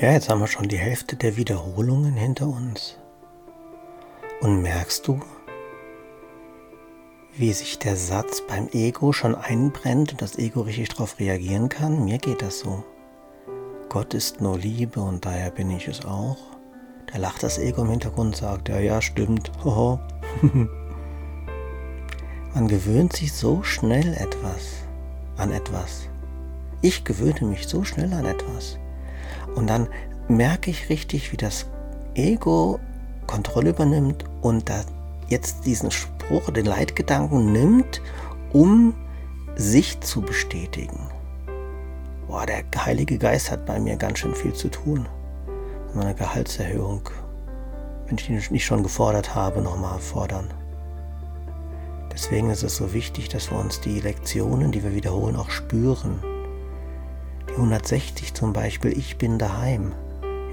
Ja, jetzt haben wir schon die Hälfte der Wiederholungen hinter uns. Und merkst du, wie sich der Satz beim Ego schon einbrennt und das Ego richtig darauf reagieren kann? Mir geht das so. Gott ist nur Liebe und daher bin ich es auch. Da lacht das Ego im Hintergrund und sagt, ja, ja, stimmt. Man gewöhnt sich so schnell etwas an etwas. Ich gewöhne mich so schnell an etwas. Und dann merke ich richtig, wie das Ego Kontrolle übernimmt und da jetzt diesen Spruch, den Leitgedanken nimmt, um sich zu bestätigen. Boah, der Heilige Geist hat bei mir ganz schön viel zu tun. Meine Gehaltserhöhung, wenn ich die nicht schon gefordert habe, nochmal fordern. Deswegen ist es so wichtig, dass wir uns die Lektionen, die wir wiederholen, auch spüren. 160 zum Beispiel, ich bin daheim.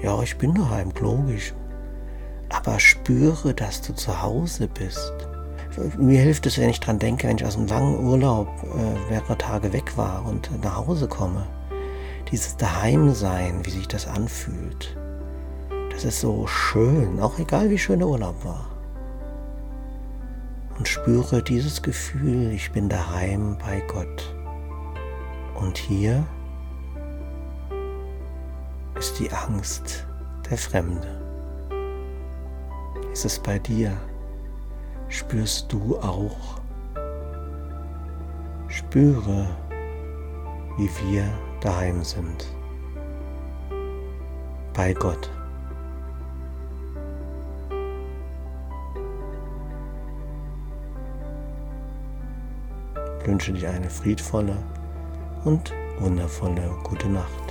Ja, ich bin daheim, logisch. Aber spüre, dass du zu Hause bist. Mir hilft es, wenn ich dran denke, wenn ich aus einem langen Urlaub äh, mehrere Tage weg war und nach Hause komme. Dieses Daheimsein, wie sich das anfühlt. Das ist so schön, auch egal wie schön der Urlaub war. Und spüre dieses Gefühl, ich bin daheim bei Gott. Und hier die Angst der Fremde. Ist es bei dir? Spürst du auch? Spüre, wie wir daheim sind. Bei Gott. Ich wünsche dir eine friedvolle und wundervolle gute Nacht.